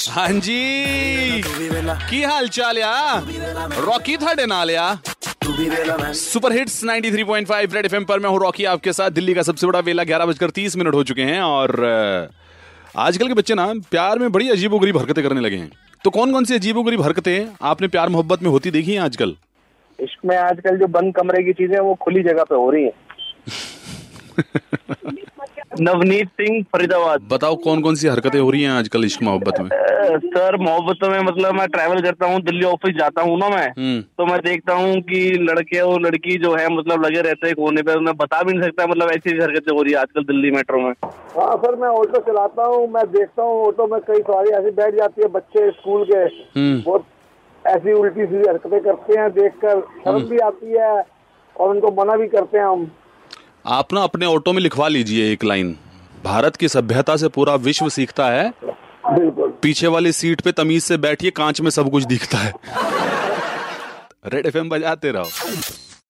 हाँ जी। की हाल चाल या रॉकी थाडे नाल या? सुपर हिट्स 93.5 रेड एफएम पर मैं हूँ रॉकी आपके साथ। दिल्ली का सबसे बड़ा वेला ग्यारह बजकर तीस मिनट हो चुके हैं और आजकल के बच्चे ना प्यार में बड़ी अजीबोगरीब हरकतें करने लगे हैं। तो कौन कौन सी अजीबोगरीब हरकतें आपने प्यार मोहब्बत में होती देखी है आजकल? इसमें आजकल जो बंद कमरे की चीज़ें वो खुली जगह पे हो रही है। नवनीत सिंह फरीदाबाद। बताओ कौन कौन सी हरकतें हो रही हैं आजकल इश्क मोहब्बत में? सर मोहब्बत में मतलब मैं ट्रैवल करता हूँ दिल्ली ऑफ़िस जाता हूँ ना मैं हम्म। तो मैं देखता हूँ कि लड़के और लड़की जो है मतलब लगे रहते हैं कोने पे मैं बता भी नहीं सकता मतलब ऐसी ऐसी हरकतें हो रही है आजकल दिल्ली मेट्रो में। हाँ सर मैं ऑटो चलाता हूँ मैं देखता हूँ ऑटो में कई सवारी ऐसी बैठ जाती है बच्चे स्कूल के हम्म। बहुत ऐसी उल्टी सीधी हरकतें करते हैं देखकर शर्म भी आती है और उनको मना भी करते हैं हम। आप ना अपने ऑटो में लिखवा लीजिए एक लाइन। भारत की सभ्यता से पूरा विश्व सीखता है। पीछे वाली सीट पे तमीज से बैठिए कांच में सब कुछ दिखता है। रेड एफएम बजाते रहो।